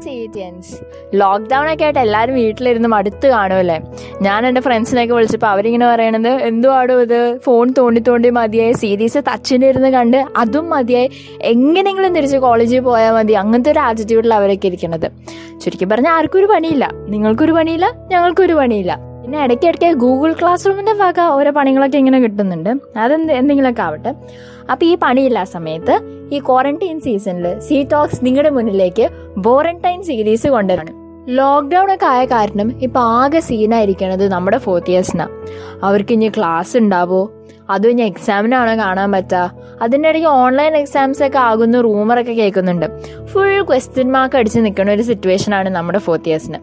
സീറ്റിയൻസ് lockdown ഒക്കെ ആയിട്ട് എല്ലാവരും വീട്ടിലിരുന്ന് മടുത്ത് കാണുമല്ലേ ഞാൻ എന്റെ ഫ്രണ്ട്സിനെയൊക്കെ വിളിച്ചപ്പോൾ അവരിങ്ങനെ പറയണത് എന്തുവാടോ ഇത്? ഫോൺ തോണ്ടി തോണ്ടി മതിയായി. സീരീസ് തച്ചിന്റെ ഇരുന്ന് കണ്ട് അതും മതിയായി. എങ്ങനെയെങ്കിലും തിരിച്ച് കോളേജിൽ പോയാൽ മതി. അങ്ങനത്തെ ഒരു ആറ്റിറ്റ്യൂഡിൽ അവരൊക്കെ ഇരിക്കണത്. ചുരുക്കി പറഞ്ഞാൽ ആർക്കും ഒരു പണിയില്ല. നിങ്ങൾക്കൊരു പണിയില്ല ഞങ്ങൾക്കൊരു പണിയില്ല. പിന്നെ ഇടയ്ക്ക് ഇടയ്ക്ക് ഗൂഗിൾ ക്ലാസ് റൂമിന്റെ വക ഓരോ പണികളൊക്കെ ഇങ്ങനെ കിട്ടുന്നുണ്ട്. അതെന്ത് എന്തെങ്കിലുമൊക്കെ ആവട്ടെ. അപ്പോൾ ഈ പണിയില്ലാ സമയത്ത് ഈ ക്വാറന്റൈൻ സീസണിൽ സീ ടോക്സ് നിങ്ങളുടെ മുന്നിലേക്ക് ബോറന്റൈൻ സീരീസ് കൊണ്ടുവരണം. ലോക്ക്ഡൗൺ ഒക്കെ ആയ കാരണം ഇപ്പം ആകെ സീനായിരിക്കണത് നമ്മുടെ ഫോർത്ത് ഇയേഴ്സിനാണ് അവർക്ക് ഇനി ക്ലാസ് ഉണ്ടാവോ? അതും ഇനി എക്സാമിനാണോ കാണാൻ പറ്റുക അതിന്റെ ഇടയ്ക്ക് ഓൺലൈൻ എക്സാംസ് ഒക്കെ ആകുന്ന റൂമറൊക്കെ കേൾക്കുന്നുണ്ട്. ഫുൾ ക്വസ്റ്റ്യൻ മാർക്ക് അടിച്ച് നിൽക്കുന്ന ഒരു സിറ്റുവേഷൻ ആണ് നമ്മുടെ ഫോർത്ത് ഇയേഴ്സിന്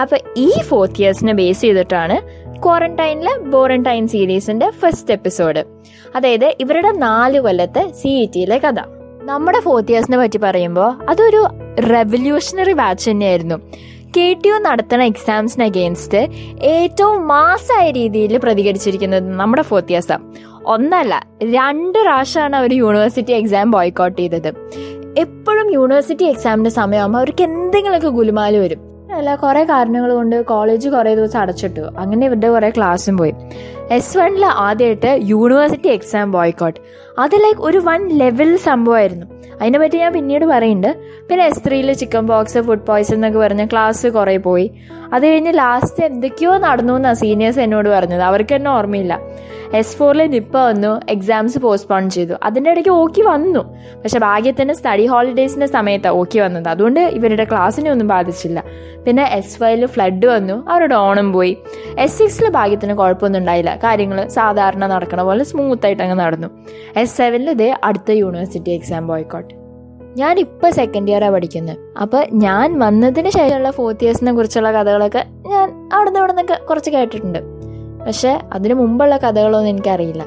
അപ്പോൾ ഈ ഫോർത്ത് ഇയേഴ്സിനെ ബേസ് ചെയ്തിട്ടാണ് ക്വാറന്റൈനിലെ ബോറന്റൈൻ സീരീസിന്റെ ഫസ്റ്റ് എപ്പിസോഡ് അതായത് ഇവരുടെ നാല് കൊല്ലത്തെ സി ഇ ടിയിലെ കഥ. നമ്മുടെ ഫോർത്ത് ഇയേഴ്സിനെ പറ്റി പറയുമ്പോൾ അതൊരു റെവല്യൂഷണറി ബാച്ച് തന്നെയായിരുന്നു. കെ ടി യു നടത്തുന്ന എക്സാംസിന് അഗെയിൻസ്റ്റ് ഏറ്റവും മാസമായ രീതിയിൽ പ്രതികരിച്ചിരിക്കുന്നത് നമ്മുടെ ഫോർത്ത് ഒന്നല്ല രണ്ട് പ്രാവശ്യമാണ് അവർ യൂണിവേഴ്സിറ്റി എക്സാം ബോയ്ക്കോട്ട് ചെയ്തത്. എപ്പോഴും യൂണിവേഴ്സിറ്റി എക്സാമിന്റെ സമയമാകുമ്പോൾ അവർക്ക് എന്തെങ്കിലുമൊക്കെ ഗുലുമാൽ വരും. അല്ല കുറേ കാരണങ്ങൾ കൊണ്ട് കോളേജ് കുറേ ദിവസം അടച്ചിട്ടു. അങ്ങനെ ഇവരുടെ കുറേ ക്ലാസ്സും പോയി. എസ് വണ്ണിൽ ആദ്യമായിട്ട് യൂണിവേഴ്സിറ്റി എക്സാം ബോയ്ക്കോട്ട് അത് ലൈക്ക് ഒരു വൺ ലെവൽ സംഭവമായിരുന്നു. അതിനെ പറ്റി ഞാൻ പിന്നീട് പറയുന്നുണ്ട്. പിന്നെ എസ് ത്രീയിൽ ചിക്കൻ ബോക്സ് ഫുഡ് പോയ്സൺ എന്നൊക്കെ പറഞ്ഞ് ക്ലാസ് കുറേ പോയി. അത് കഴിഞ്ഞ് ലാസ്റ്റ് എന്തൊക്കെയോ നടന്നു എന്നാണ് സീനിയേഴ്സ് എന്നോട് പറഞ്ഞത്. അവർക്ക് തന്നെ ഓർമ്മയില്ല. എസ് ഫോറിൽ നിപ്പ വന്നു എക്സാംസ് പോസ്റ്റ്പോൺ ചെയ്തു. അതിന്റെ ഇടയ്ക്ക് ഓക്കി വന്നു. പക്ഷെ ഭാഗ്യത്തിന് സ്റ്റഡി ഹോളിഡേയ്സിന്റെ സമയത്താണ് ഓക്കി വന്നത്. അതുകൊണ്ട് ഇവരുടെ ക്ലാസ്സിനെ ഒന്നും ബാധിച്ചില്ല. പിന്നെ എസ് ഫൈവിൽ ഫ്ലഡ് വന്നു അവരുടെ ഓണം പോയി. എസ് സിക്സിൽ ഭാഗ്യത്തിന് കുഴപ്പമൊന്നും ഉണ്ടായില്ല. കാര്യങ്ങൾ സാധാരണ നടക്കണ പോലെ സ്മൂത്ത് ആയിട്ട് അങ്ങ് നടന്നു എസ് സെവനിൽ ഇതേ അടുത്ത യൂണിവേഴ്സിറ്റി എക്സാം ബോയ്ക്കോട്ട് ഞാൻ ഇപ്പോൾ സെക്കൻഡ് ഇയറാണ് പഠിക്കുന്നത് അപ്പോൾ ഞാൻ വന്നതിന് ശേഷമുള്ള ഫോർത്ത് ഇയേഴ്സിനെ കുറിച്ചുള്ള കഥകളൊക്കെ ഞാൻ അവിടെ നിന്ന് ഇവിടെ നിന്നൊക്കെ കുറച്ച് കേട്ടിട്ടുണ്ട്. പക്ഷേ അതിനു മുമ്പുള്ള കഥകളൊന്നും എനിക്കറിയില്ല.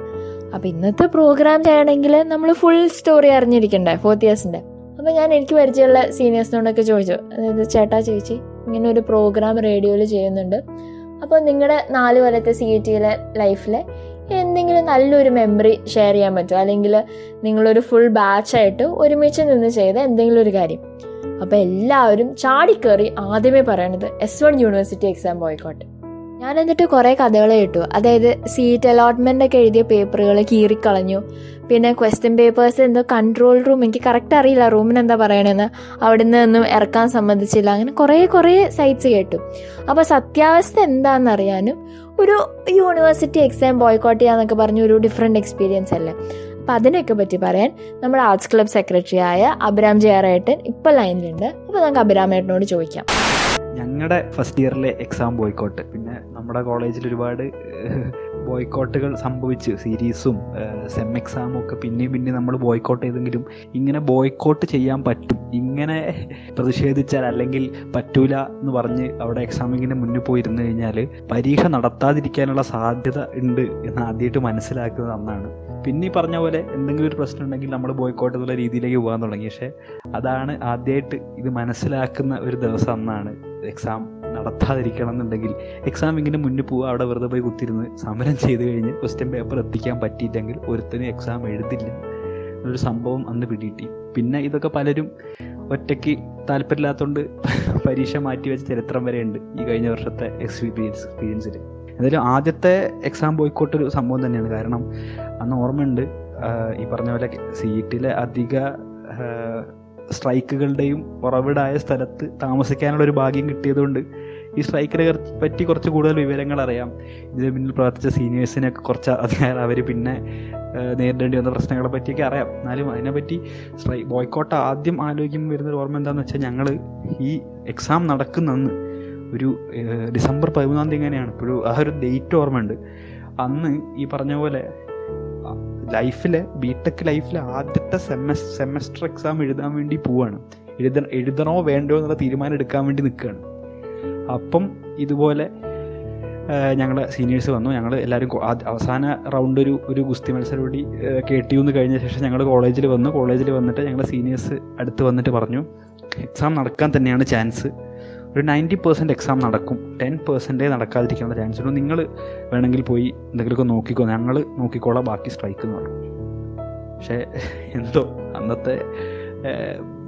അപ്പോൾ ഇന്നത്തെ പ്രോഗ്രാം ചെയ്യണമെങ്കിൽ നമ്മൾ ഫുൾ സ്റ്റോറി അറിഞ്ഞിരിക്കണ്ടേ ഫോർത്ത് ഇയേഴ്സിന്റെ അപ്പോൾ ഞാൻ എനിക്ക് പരിചയമുള്ള സീനിയേഴ്സിനോടൊക്കെ ചോദിച്ചു. അതായത് ചേട്ടാ ചേച്ചി ഇങ്ങനെ ഒരു പ്രോഗ്രാം റേഡിയോയിൽ ചെയ്യുന്നുണ്ട്. അപ്പോൾ നിങ്ങളുടെ നാല് കൊല്ലത്തെ സി എ ടിയിലെ ലൈഫിലെ എന്തെങ്കിലും നല്ലൊരു മെമ്മറി ഷെയർ ചെയ്യാൻ പറ്റുമോ? അല്ലെങ്കിൽ നിങ്ങളൊരു ഫുൾ ബാച്ചായിട്ട് ഒരുമിച്ച് നിന്ന് ചെയ്ത എന്തെങ്കിലും ഒരു കാര്യം. അപ്പോൾ എല്ലാവരും ചാടിക്കേറി ആദ്യമേ പറയണത് എസ് വൺ യൂണിവേഴ്സിറ്റി എക്സാം ബോയ്ക്കോട്ടെ ഞാൻ എന്നിട്ട് കുറേ കഥകൾ കേട്ടു. അതായത് സീറ്റ് അലോട്ട്മെന്റ് ഒക്കെ എഴുതിയ പേപ്പറുകൾ കീറിക്കളഞ്ഞു. പിന്നെ ക്വസ്റ്റ്യൻ പേപ്പേഴ്സ് എന്തോ കൺട്രോൾ റൂം എനിക്ക് കറക്റ്റ് അറിയില്ല റൂമിന് എന്താ പറയണമെന്ന് അവിടുന്ന് ഒന്നും ഇറക്കാൻ സമ്മതിച്ചില്ല. അങ്ങനെ കുറേ കുറേ സൈറ്റ്സ് കേട്ടു. അപ്പോൾ സത്യാവസ്ഥ എന്താണെന്നറിയാനും ഒരു യൂണിവേഴ്സിറ്റി എക്സാം ബോയ്ക്കോട്ട് ചെയ്യാന്നൊക്കെ പറഞ്ഞ ഒരു ഡിഫറെന്റ് എക്സ്പീരിയൻസ് അല്ലേ? അപ്പം അതിനെയൊക്കെ പറ്റി പറയാൻ നമ്മുടെ ആർട്സ് ക്ലബ് സെക്രട്ടറി ആയ അഭിരാം ജയറേട്ടൻ ഇപ്പം ലൈനിലുണ്ട് അപ്പോൾ നമുക്ക് അഭിരാമേട്ടനോട് ചോദിക്കാം. ഞങ്ങളുടെ ഫസ്റ്റ് ഇയറിലെ എക്സാം ബോയ്ക്കോട്ട് പിന്നെ നമ്മുടെ കോളേജിൽ ഒരുപാട് ബോയ്ക്കോട്ടുകൾ സംഭവിച്ചു. സീരീസും സെം എക്സാമും ഒക്കെ പിന്നെയും പിന്നെ നമ്മൾ ബോയ്ക്കോട്ട് ചെയ്തെങ്കിലും ഇങ്ങനെ ബോയ്ക്കോട്ട് ചെയ്യാൻ പറ്റും. ഇങ്ങനെ പ്രതിഷേധിച്ചാൽ അല്ലെങ്കിൽ പറ്റൂല എന്ന് പറഞ്ഞ് അവിടെ എക്സാമിങ്ങിന് മുന്നിൽ പോയിരുന്നു കഴിഞ്ഞാൽ പരീക്ഷ നടത്താതിരിക്കാനുള്ള സാധ്യത ഉണ്ട് എന്ന് ആദ്യമായിട്ട് മനസ്സിലാക്കുന്നത് അന്നാണ്. പിന്നെ ഈ പറഞ്ഞ പോലെ എന്തെങ്കിലും ഒരു പ്രശ്നം ഉണ്ടെങ്കിൽ നമ്മൾ ബോയ്ക്കോട്ട് എന്നുള്ള രീതിയിലേക്ക് പോകാൻ തുടങ്ങി. പക്ഷേ അതാണ് ആദ്യമായിട്ട് ഇത് മനസ്സിലാക്കുന്ന ഒരു ദിവസം അന്നാണ്. എക്സാം നടത്താതിരിക്കണം എന്നുണ്ടെങ്കിൽ എക്സാം ഇങ്ങനെ മുന്നിൽ പോവുക അവിടെ വെറുതെ പോയി കുത്തിരുന്ന് സമരം ചെയ്ത് കഴിഞ്ഞ് ക്വസ്റ്റ്യൻ പേപ്പർ എത്തിക്കാൻ പറ്റിയില്ലെങ്കിൽ ഒരുത്തനും എക്സാം എഴുതില്ല. എന്നൊരു സംഭവം അന്ന് പിടികിട്ടി. പിന്നെ ഇതൊക്കെ പലരും ഒറ്റയ്ക്ക് താല്പര്യമില്ലാത്തതുകൊണ്ട് പരീക്ഷ മാറ്റിവെച്ച ചരിത്രം വരെ ഉണ്ട് ഈ കഴിഞ്ഞ വർഷത്തെ എക്സ്പീരിയൻസ് എക്സ്പീരിയൻസിൽ എന്തായാലും ആദ്യത്തെ എക്സാം ബോയ്ക്കോട്ട് ഒരു സംഭവം തന്നെയാണ്. കാരണം അന്ന് ഓർമ്മയുണ്ട് ഈ പറഞ്ഞ പോലെ സീറ്റിലെ അധിക സ്ട്രൈക്കുകളുടെയും ഉറവിടായ സ്ഥലത്ത് താമസിക്കാനുള്ള ഒരു ഭാഗ്യം കിട്ടിയതുകൊണ്ട് ഈ സ്ട്രൈക്കിനെ പറ്റി കുറച്ച് കൂടുതൽ വിവരങ്ങൾ അറിയാം ഇതിന് പിന്നിൽ പ്രവർത്തിച്ച സീനിയേഴ്സിനൊക്കെ കുറച്ച് അതിനാൽ അവർ പിന്നെ നേരിടേണ്ടി വന്ന പ്രശ്നങ്ങളെ പറ്റിയൊക്കെ അറിയാം. എന്നാലും അതിനെപ്പറ്റി സ്ട്രൈ ബോയ്ക്കോട്ട് ആദ്യം ആലോചിക്കുമ്പോൾ വരുന്നൊരു ഓർമ്മ എന്താണെന്ന് വെച്ചാൽ ഞങ്ങൾ ഈ എക്സാം നടക്കുന്നന്ന് ഒരു ഡിസംബർ പതിമൂന്നാം തീയതി എങ്ങനെയാണ്? ഇപ്പോഴും ആ ഒരു ഡേറ്റ് ഓർമ്മയുണ്ട്. അന്ന് ഈ പറഞ്ഞ പോലെ ലൈഫിലെ ബിടെക് ലൈഫിലെ ആദ്യത്തെ സെമസ് സെമസ്റ്റർ എക്സാം എഴുതാൻ വേണ്ടി പോവാണ്. എഴുത എഴുതണോ വേണ്ടോ എന്നുള്ള തീരുമാനം എടുക്കാൻ വേണ്ടി നിൽക്കുകയാണ് അപ്പം ഇതുപോലെ ഞങ്ങൾ സീനിയേഴ്സ് വന്നു. ഞങ്ങൾ എല്ലാവരും അവസാന റൗണ്ട് ഒരു ഒരു ഗുസ്തി മത്സരം കൂടി കേട്ടി എന്ന് കഴിഞ്ഞ ശേഷം ഞങ്ങൾ കോളേജിൽ വന്നു. കോളേജിൽ വന്നിട്ട് ഞങ്ങളുടെ സീനിയേഴ്സ് അടുത്ത് വന്നിട്ട് പറഞ്ഞു എക്സാം നടക്കാൻ തന്നെയാണ് ചാൻസ് ഒരു നയന്റി പെർസെന്റ് എക്സാം നടക്കും. ടെൻ പെർസെന്റേ നടക്കാതിരിക്കാനുള്ള ചാൻസ് ഉണ്ട്. നിങ്ങൾ വേണമെങ്കിൽ പോയി എന്തെങ്കിലുമൊക്കെ നോക്കിക്കോ. ഞങ്ങൾ നോക്കിക്കോളാം. ബാക്കി സ്ട്രൈക്ക് എന്ന് പറഞ്ഞു പക്ഷേ എന്തോ അന്നത്തെ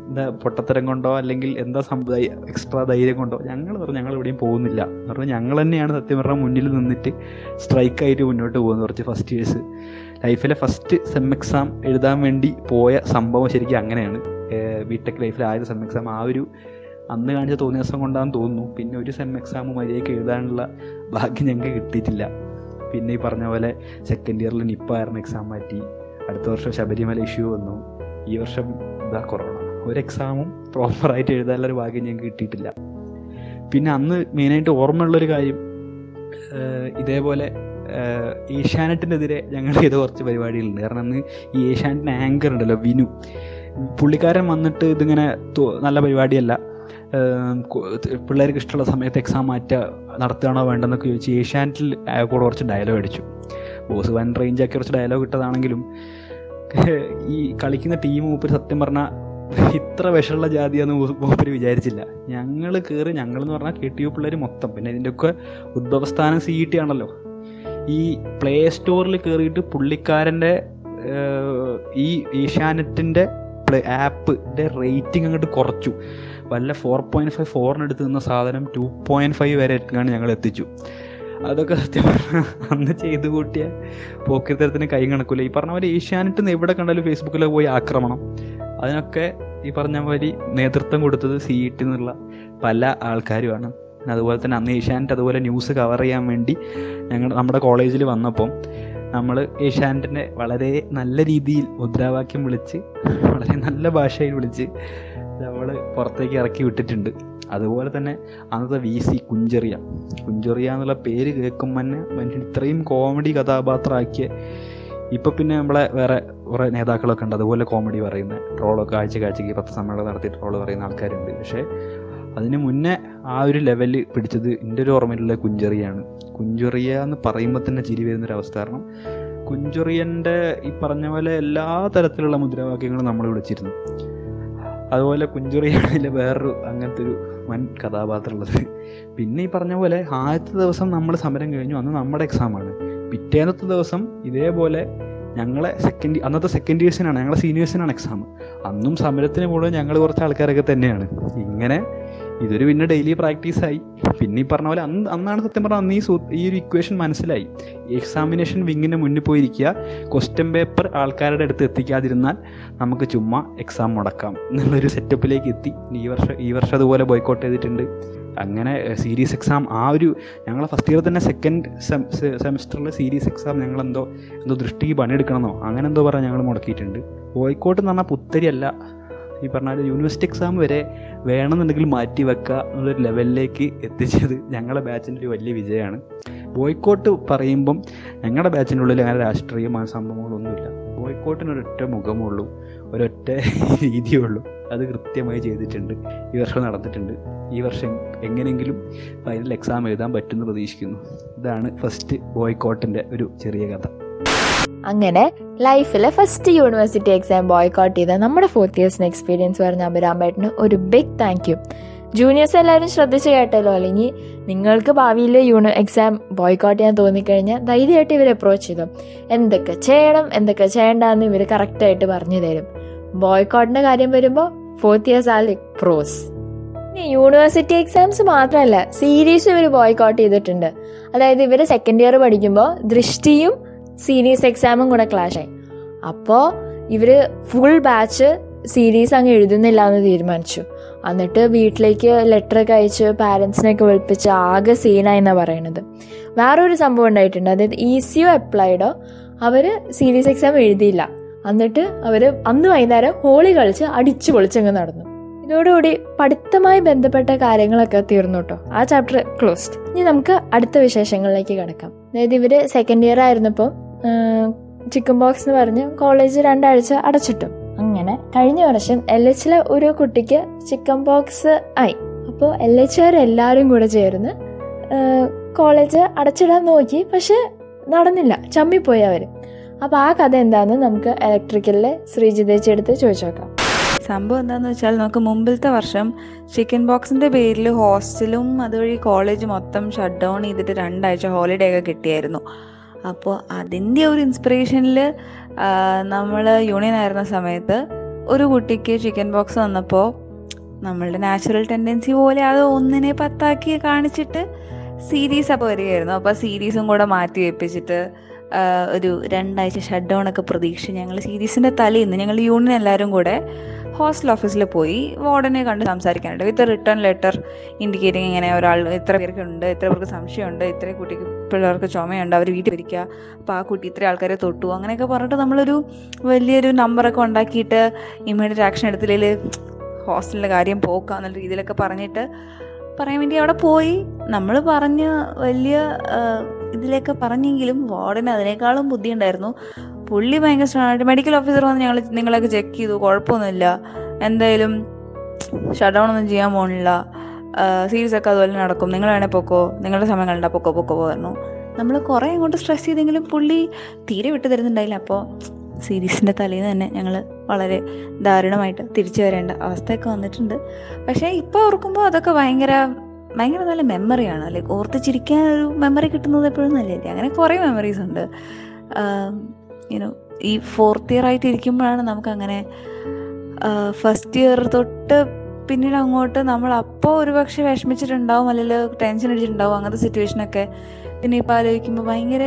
എന്താ പൊട്ടത്തരം കൊണ്ടോ അല്ലെങ്കിൽ എന്താ സംഭവ എക്സ്ട്രാ ധൈര്യം കൊണ്ടോ ഞങ്ങൾ പറഞ്ഞു ഞങ്ങൾ എവിടെയും പോകുന്നില്ല. എന്ന് പറഞ്ഞാൽ ഞങ്ങൾ തന്നെയാണ് സത്യം പറഞ്ഞാൽ മുന്നിൽ നിന്നിട്ട് സ്ട്രൈക്കായിട്ട് മുന്നോട്ട് പോകുന്നത് കുറച്ച് ഫസ്റ്റ് ഇയേഴ്സ് ലൈഫിലെ ഫസ്റ്റ് സെം എക്സാം എഴുതാൻ വേണ്ടി പോയ സംഭവം ശരിക്കും അങ്ങനെയാണ്. ബിടെക് ലൈഫിലെ ആദ്യ സെം എക്സാം ആ ഒരു അന്ന് കാണിച്ച തോന്നിയ ദിവസം കൊണ്ടാണെന്ന് തോന്നുന്നു. പിന്നെ ഒരു സെം എക്സാം മര്യാദയ്ക്ക് എഴുതാനുള്ള ഭാഗ്യം ഞങ്ങൾക്ക് കിട്ടിയിട്ടില്ല. പിന്നെ ഈ പറഞ്ഞ പോലെ സെക്കൻഡ് ഇയറിൽ നിപ്പ ആയിരുന്നു എക്സാം മാറ്റി. അടുത്ത വർഷം ശബരിമല ഇഷ്യൂ വന്നു. ഈ വർഷം ഇതാ കൊറോണ ഒരു എക്സാമും പ്രോപ്പറായിട്ട് എഴുതാനുള്ള ഒരു ഭാഗ്യം ഞങ്ങൾക്ക് കിട്ടിയിട്ടില്ല. പിന്നെ അന്ന് മെയിനായിട്ട് ഓർമ്മയുള്ളൊരു കാര്യം ഇതേപോലെ ഏഷ്യാനെറ്റിനെതിരെ ഞങ്ങൾ ചെയ്ത കുറച്ച് പരിപാടികളുണ്ട്. കാരണം അന്ന് ഈ ഏഷ്യാനെറ്റിന് ആങ്കർ ഉണ്ടല്ലോ വിനു. പുള്ളിക്കാരൻ വന്നിട്ട് ഇതിങ്ങനെ നല്ല പരിപാടിയല്ല. പിള്ളേർക്ക് ഇഷ്ടമുള്ള സമയത്ത് എക്സാം മാറ്റുക നടത്തുകയാണോ വേണ്ടെന്നൊക്കെ ചോദിച്ച് ഏഷ്യാനെറ്റിൽ കൂടെ കുറച്ച് ഡയലോഗ് അടിച്ചു. ബോസ് വൻ റേഞ്ചാക്കി കുറച്ച് ഡയലോഗ് ഇട്ടതാണെങ്കിലും ഈ കളിക്കുന്ന ടീം മൂപ്പര് സത്യം പറഞ്ഞാൽ ഇത്ര വിഷമുള്ള ജാതിയാന്ന് മൂപ്പര് വിചാരിച്ചില്ല. ഞങ്ങൾ കയറി ഞങ്ങൾ എന്ന് പറഞ്ഞാൽ കെ ടി യു പിള്ളേർ മൊത്തം. പിന്നെ ഇതിന്റെയൊക്കെ ഉദ്ഭവസ്ഥാനം സി ഇ ടി ആണല്ലോ. ഈ പ്ലേ സ്റ്റോറിൽ കയറിയിട്ട് പുള്ളിക്കാരന്റെ ഈ ഏഷ്യാനെറ്റിന്റെ പ്ലേ ആപ്പിന്റെ റേറ്റിംഗ് അങ്ങോട്ട് കുറച്ചു. വല്ല ഫോർ പോയിന്റ് ഫൈവ് ഫോറിനടുത്ത് നിന്ന സാധനം ടു പോയിന്റ് ഫൈവ് വരെ എത്തിക്കാണ് ഞങ്ങൾ എത്തിച്ചു. അതൊക്കെ സത്യം പറഞ്ഞാൽ അന്ന് ചെയ്തു കൂട്ടിയ പോക്കിത്തരത്തിന് കൈ കണക്കൂല. ഈ പറഞ്ഞ പോലെ ഏഷ്യാനെറ്റ് എവിടെ കണ്ടാലും ഫേസ്ബുക്കിലൊക്കെ പോയി ആക്രമണം. അതിനൊക്കെ ഈ പറഞ്ഞ മാതിരി നേതൃത്വം കൊടുത്തത് സി ഇ ടി എന്നുള്ള പല ആൾക്കാരുമാണ്. അതുപോലെ തന്നെ അന്ന് ഏഷ്യാനെറ്റ് അതുപോലെ ന്യൂസ് കവർ ചെയ്യാൻ വേണ്ടി ഞങ്ങൾ നമ്മുടെ കോളേജിൽ വന്നപ്പം നമ്മൾ ഏഷ്യാനെറ്റിനെ വളരെ നല്ല രീതിയിൽ മുദ്രാവാക്യം വിളിച്ച് വളരെ നല്ല ഭാഷയിൽ വിളിച്ച് നമ്മൾ പുറത്തേക്ക് ഇറക്കി വിട്ടിട്ടുണ്ട്. അതുപോലെ തന്നെ അന്നത്തെ വി സി കുഞ്ചെറിയ. കുഞ്ചെറിയ എന്നുള്ള പേര് കേൾക്കുമ്പോൾ തന്നെ മനുഷ്യൻ ഇത്രയും കോമഡി കഥാപാത്രമാക്കിയ ഇപ്പോൾ പിന്നെ നമ്മളെ വേറെ കുറേ നേതാക്കളൊക്കെ ഉണ്ട്. അതുപോലെ കോമഡി പറയുന്ന ട്രോളൊക്കെ ആഴ്ച കാഴ്ചയ്ക്ക് പത്ത് സമ്മേളനം നടത്തി ട്രോൾ പറയുന്ന ആൾക്കാരുണ്ട്. പക്ഷേ അതിന് മുന്നേ ആ ഒരു ലെവലിൽ പിടിച്ചത് എന്റെ ഒരു ഓർമ്മയിലുള്ള കുഞ്ചെറിയാണ്. കുഞ്ചെറിയ എന്ന് പറയുമ്പോൾ തന്നെ ചിരി വരുന്നൊരവസ്ഥ കാരണം കുഞ്ചെറിയന്റെ ഈ പറഞ്ഞ പോലെ എല്ലാ തരത്തിലുള്ള മുദ്രാവാക്യങ്ങളും നമ്മൾ വിളിച്ചിരുന്നു അതുപോലെ കുഞ്ചെറിയാണെങ്കിൽ വേറൊരു അങ്ങനത്തെ ഒരു വൻ കഥാപാത്രമുള്ളത്. പിന്നെ ഈ പറഞ്ഞ പോലെ ആദ്യത്തെ ദിവസം നമ്മൾ സമരം കഴിഞ്ഞു. അന്ന് നമ്മുടെ എക്സാമാണ് പിറ്റേന്നത്തെ ദിവസം ഇതേപോലെ ഞങ്ങളെ സെക്കൻഡ് അന്നത്തെ സെക്കൻഡ് ഇയേഴ്സിനാണ് ഞങ്ങളെ സീനിയേഴ്സിനാണ് എക്സാം അന്നും സമരത്തിന് മുഴുവൻ ഞങ്ങൾ കുറച്ച് ആൾക്കാരൊക്കെ തന്നെയാണ്. ഇങ്ങനെ ഇതൊരു പിന്നെ ഡെയിലി പ്രാക്ടീസായി പിന്നെ ഈ പറഞ്ഞ പോലെ അന്ന് അന്നാണ് സത്യം പറഞ്ഞാൽ അന്ന് ഈ സൂ ഈ ഒരു ഇക്വേഷൻ മനസ്സിലായി. എക്സാമിനേഷൻ വിങ്ങിന് മുന്നിൽ പോയിരിക്കുക. ക്വസ്റ്റ്യൻ പേപ്പർ ആൾക്കാരുടെ അടുത്ത് എത്തിക്കാതിരുന്നാൽ നമുക്ക് ചുമ്മാ എക്സാം മുടക്കാം എന്നുള്ളൊരു സെറ്റപ്പിലേക്ക് എത്തി. ഈ വർഷം ഈ വർഷം അതുപോലെ ബോയ്ക്കോട്ട് ചെയ്തിട്ടുണ്ട്. അങ്ങനെ സീരീസ് എക്സാം ആ ഒരു ഞങ്ങളെ ഫസ്റ്റ് ഇയർ തന്നെ സെക്കൻഡ് സെമിസ്റ്ററിൽ സീരീസ് എക്സാം ഞങ്ങളെന്തോ എന്തോ ദൃഷ്ടിക്ക് പണിയെടുക്കണമെന്നോ അങ്ങനെ എന്തോ പറഞ്ഞാൽ ഞങ്ങൾ മുടക്കിയിട്ടുണ്ട്. ബോയ്ക്കോട്ട് എന്ന് പറഞ്ഞാൽ പുത്തരിയല്ല ഈ പറഞ്ഞാൽ യൂണിവേഴ്സിറ്റി എക്സാം വരെ വേണമെന്നുണ്ടെങ്കിൽ മാറ്റി വെക്കുക എന്നുള്ളൊരു ലെവലിലേക്ക് എത്തിച്ചത് ഞങ്ങളുടെ ബാച്ചിന്റെ ഒരു വലിയ വിജയമാണ്. ബോയ്ക്കോട്ട് പറയുമ്പം ഞങ്ങളുടെ ബാച്ചിന്റെ ഉള്ളിൽ അങ്ങനെ രാഷ്ട്രീയമായ സംഭവങ്ങളൊന്നുമില്ല. ബോയ്ക്കോട്ടിനൊരൊറ്റ മുഖമുള്ളൂ ഒരൊറ്റ രീതിയേ ഉള്ളൂ അത് കൃത്യമായി ചെയ്തിട്ടുണ്ട്. ഈ വർഷം നടന്നിട്ടുണ്ട്. ഈ വർഷം എങ്ങനെയെങ്കിലും ഫൈനൽ എക്സാം എഴുതാൻ പറ്റുമെന്ന് പ്രതീക്ഷിക്കുന്നു. ഇതാണ് ഫസ്റ്റ് ബോയ്ക്കോട്ടിന്റെ ഒരു ചെറിയ കഥ. അങ്ങനെ ലൈഫിലെ ഫസ്റ്റ് യൂണിവേഴ്സിറ്റി എക്സാം ബോയ്ക്കോട്ട് ചെയ്ത നമ്മുടെ ഫോർത്ത് ഇയേഴ്സിന് എക്സ്പീരിയൻസ് പറഞ്ഞ അഭിരാമേട്ടന് ഒരു ബിഗ് താങ്ക് യു ജൂനിയേഴ്സ് എല്ലാവരും ശ്രദ്ധിച്ച് കേട്ടല്ലോ അല്ലെങ്കിൽ നിങ്ങൾക്ക് ഭാവിയിൽ യൂണി എക്സാം ബോയ്ക്കോട്ട് ചെയ്യാൻ തോന്നിക്കഴിഞ്ഞാൽ ധൈര്യമായിട്ട് ഇവർ അപ്രോച്ച് ചെയ്തു. എന്തൊക്കെ ചെയ്യണം എന്തൊക്കെ ചെയ്യേണ്ടെന്ന് ഇവർ കറക്റ്റായിട്ട് പറഞ്ഞു തരും. ബോയ്ക്കോട്ടിന്റെ കാര്യം വരുമ്പോൾ fourth years are pros university exams മാത്രമല്ല സീരീസ് ഇവർ ബോയ്ക്കോട്ട് ചെയ്തിട്ടുണ്ട്. അതായത് ഇവർ സെക്കൻഡ് ഇയർ പഠിക്കുമ്പോൾ ദൃഷ്ടിയും സീരീസ് എക്സാമും കൂടെ ക്ലാഷ് ആയി. അപ്പോൾ ഇവർ ഫുൾ ബാച്ച് സീരീസ് അങ്ങ് എഴുതുന്നില്ല എന്ന് തീരുമാനിച്ചു. എന്നിട്ട് വീട്ടിലേക്ക് ലെറ്റർ ഒക്കെ അയച്ച് പാരൻസിനെയൊക്കെ വിളിപ്പിച്ച് ആകെ സീനായി എന്നാണ് പറയണത്. വേറൊരു സംഭവം ഉണ്ടായിട്ടുണ്ട്. അതായത് ഇ സി യു അപ്ലൈഡോ അവർ സീരീസ് എക്സാം എഴുതിയില്ല. എന്നിട്ട് അവർ അന്ന് വൈകുന്നേരം ഹോളി കളിച്ച് അടിച്ചു പൊളിച്ചങ്ങ് നടന്നു. ഇതോടുകൂടി പഠിത്തമായി ബന്ധപ്പെട്ട കാര്യങ്ങളൊക്കെ തീർന്നു കേട്ടോ ആ ചാപ്റ്റർ ക്ലോസ്ഡ് ഇനി നമുക്ക് അടുത്ത വിശേഷങ്ങളിലേക്ക് കിടക്കാം. അതായത് ഇവർ സെക്കൻഡ് ഇയർ ആയിരുന്നപ്പോൾ ചിക്കൻ ബോക്സ് എന്ന് പറഞ്ഞ് കോളേജ് രണ്ടാഴ്ച അടച്ചിട്ടു. അങ്ങനെ കഴിഞ്ഞ വർഷം എൽ എച്ചിലെ ഒരു കുട്ടിക്ക് ചിക്കൻ ബോക്സ് ആയി. അപ്പോൾ എൽ എല്ലാവരും കൂടെ ചേർന്ന് കോളേജ് അടച്ചിടാൻ നോക്കി പക്ഷെ നടന്നില്ല. ചമ്മിപ്പോയി അവർ അപ്പോൾ ആ കഥ എന്താണെന്ന് നമുക്ക് ഇലക്ട്രിക്കലിലെ ശ്രീജിതേച്ചി എടുത്ത് ചോദിച്ചു നോക്കാം. സംഭവം എന്താണെന്ന് വെച്ചാൽ നമുക്ക് മുമ്പിലത്തെ വർഷം ചിക്കൻ ബോക്സിന്റെ പേരിൽ ഹോസ്റ്റലും അതുവഴി കോളേജ് മൊത്തം ഷട്ട് ഡൗൺ ചെയ്തിട്ട് രണ്ടാഴ്ച ഹോളിഡേ ഒക്കെ കിട്ടിയായിരുന്നു. അപ്പോൾ അതിന്റെ ഒരു ഇൻസ്പിറേഷനിൽ നമ്മൾ യൂണിയൻ ആയിരുന്ന സമയത്ത് ഒരു കുട്ടിക്ക് ചിക്കൻ ബോക്സ് വന്നപ്പോൾ നമ്മളുടെ നാച്ചുറൽ ടെൻഡൻസി പോലെ അത് ഒന്നിനെ പത്താക്കി കാണിച്ചിട്ട് സീരീസ് അപ്പോൾ വരികയായിരുന്നു. അപ്പോൾ സീരീസും കൂടെ മാറ്റി വെപ്പിച്ചിട്ട് ഒരു രണ്ടാഴ്ച ഷട്ട് ഡൗൺ ഒക്കെ പ്രതീക്ഷിച്ച് ഞങ്ങൾ സീരീസിന്റെ തലേന്ന് ഞങ്ങൾ യൂണിയൻ എല്ലാവരും കൂടെ ഹോസ്റ്റൽ ഓഫീസിൽ പോയി വാർഡനെ കണ്ട് സംസാരിക്കാനുണ്ട്. വിത്ത് റിട്ടേൺ ലെറ്റർ ഇൻഡിക്കേറ്റിംഗ് ഇങ്ങനെ ഒരാൾ ഇത്ര പേർക്ക് ഉണ്ട് ഇത്ര പേർക്ക് സംശയമുണ്ട് ഇത്ര കുട്ടിക്ക് പിള്ളേർക്ക് ചുമയുണ്ട് അവർ വീട്ടിൽ വരിക അപ്പോൾ ആ കുട്ടി ഇത്ര ആൾക്കാരെ തൊട്ടു. അങ്ങനെയൊക്കെ പറഞ്ഞിട്ട് നമ്മളൊരു വലിയൊരു നമ്പറൊക്കെ ഉണ്ടാക്കിയിട്ട് ഇമ്മീഡിയറ്റ് ആക്ഷൻ എടുത്തില്ലെങ്കിൽ ഹോസ്റ്റലിന്റെ കാര്യം പോക്കാം എന്നുള്ള രീതിയിലൊക്കെ പറഞ്ഞിട്ട് പറയാൻ വേണ്ടി അവിടെ പോയി. നമ്മൾ പറഞ്ഞ വലിയ ഇതിലൊക്കെ പറഞ്ഞെങ്കിലും വാർഡന് അതിനേക്കാളും ബുദ്ധി ഉണ്ടായിരുന്നു പുള്ളി ഭയങ്കര സ്ട്രോങ് മെഡിക്കൽ ഓഫീസർ വന്ന് ഞങ്ങൾ നിങ്ങളൊക്കെ ചെക്ക് ചെയ്തു. കുഴപ്പമൊന്നുമില്ല. എന്തായാലും ഷട്ട് ഡൗൺ ഒന്നും ചെയ്യാൻ പോകണില്ല സീരീസ് ഒക്കെ അതുപോലെ നടക്കും. നിങ്ങൾ വേണേൽ പൊക്കോ. നിങ്ങളുടെ സമയം കണ്ടാൽ പൊക്കോ പൊക്കോ പറഞ്ഞു. നമ്മൾ കുറേ അങ്ങോട്ട് സ്ട്രെസ് ചെയ്തെങ്കിലും പുള്ളി തീരെ വിട്ടു തരുന്നുണ്ടായില്ല. അപ്പോൾ സീരീസിന്റെ തലേന്ന് തന്നെ ഞങ്ങൾ വളരെ ദാരുണമായിട്ട് തിരിച്ചു വരേണ്ട അവസ്ഥയൊക്കെ വന്നിട്ടുണ്ട്. പക്ഷേ ഇപ്പോൾ ഓർക്കുമ്പോൾ അതൊക്കെ ഭയങ്കര ഭയങ്കര നല്ല മെമ്മറിയാണ് ലൈക്ക് ഓർത്ത് ചിരിക്കാൻ ഒരു മെമ്മറി കിട്ടുന്നത് എപ്പോഴും നല്ലതല്ലേ? അങ്ങനെ കുറേ മെമ്മറീസ് ഉണ്ട്. യുനോ ഈ ഫോർത്ത് ഇയർ ആയിട്ട് ഇരിക്കുമ്പോഴാണ് നമുക്കങ്ങനെ ഫസ്റ്റ് ഇയർ തൊട്ട് പിന്നീട് അങ്ങോട്ട് നമ്മൾ അപ്പോൾ ഒരു പക്ഷെ വിഷമിച്ചിട്ടുണ്ടാവും അല്ലെങ്കിൽ ടെൻഷൻ അടിച്ചിട്ടുണ്ടാവും അങ്ങനത്തെ സിറ്റുവേഷനൊക്കെ പിന്നെ ഇപ്പോൾ ആലോചിക്കുമ്പോൾ ഭയങ്കര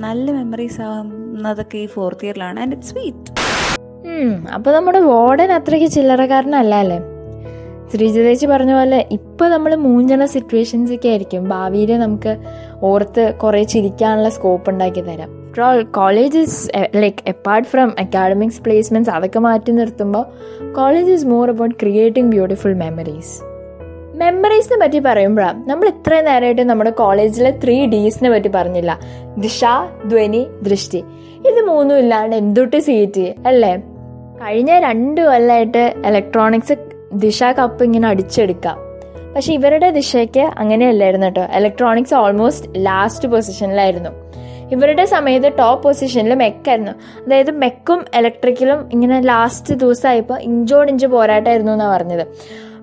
നല്ല മെമ്മറീസ് ആവുന്നതൊക്കെ ഈ ഫോർത്ത് ഇയറിലാണ് ആൻഡ് ഇറ്റ് സ്വീറ്റ് അപ്പോൾ നമ്മുടെ വാർഡൻ അത്രയ്ക്ക് ചില്ലറക്കാരനല്ല അല്ലേ? ശ്രീജിതേച്ചി പറഞ്ഞ പോലെ ഇപ്പൊ നമ്മൾ മൂഞ്ചണ സിറ്റുവേഷൻസ് ഒക്കെ ആയിരിക്കും. ഭാവിയിൽ നമുക്ക് ഓർത്ത് കുറേ ചിരിക്കാനുള്ള സ്കോപ്പ് ഉണ്ടാക്കി തരാം. College is like apart from academics placements അതൊക്കെ മാറ്റി നിർത്തുമ്പോൾ college is more about creating beautiful memories മെമ്മറീസിനെ പറ്റി പറയുമ്പോഴാണ് നമ്മൾ ഇത്രയും നേരമായിട്ട് നമ്മുടെ കോളേജിലെ ത്രീ ഡീസിനെ പറ്റി പറഞ്ഞില്ല. ദിശ ധ്വനി ദൃഷ്ടി. ഇത് മൂന്നും ഇല്ലാണ്ട് എന്തൊട്ട് സീറ്റ് അല്ലേ? കഴിഞ്ഞ രണ്ട് കൊല്ലമായിട്ട് ഇലക്ട്രോണിക്സ് ദിശ കപ്പ് ഇങ്ങനെ അടിച്ചെടുക്കാം. പക്ഷെ ഇവരുടെ ദിശയ്ക്ക് അങ്ങനെയല്ലായിരുന്നു കേട്ടോ. ഇലക്ട്രോണിക്സ് ഓൾമോസ്റ്റ് ലാസ്റ്റ് പൊസിഷനിലായിരുന്നു ഇവരുടെ സമയത്ത് ടോപ്പ് പൊസിഷനിൽ മെക്കായിരുന്നു. അതായത് മെക്കും ഇലക്ട്രിക്കലും ഇങ്ങനെ ലാസ്റ്റ് ദിവസമായപ്പോൾ ഇഞ്ചോടിഞ്ച് പോരാട്ടമായിരുന്നു എന്നാണ് പറഞ്ഞത്.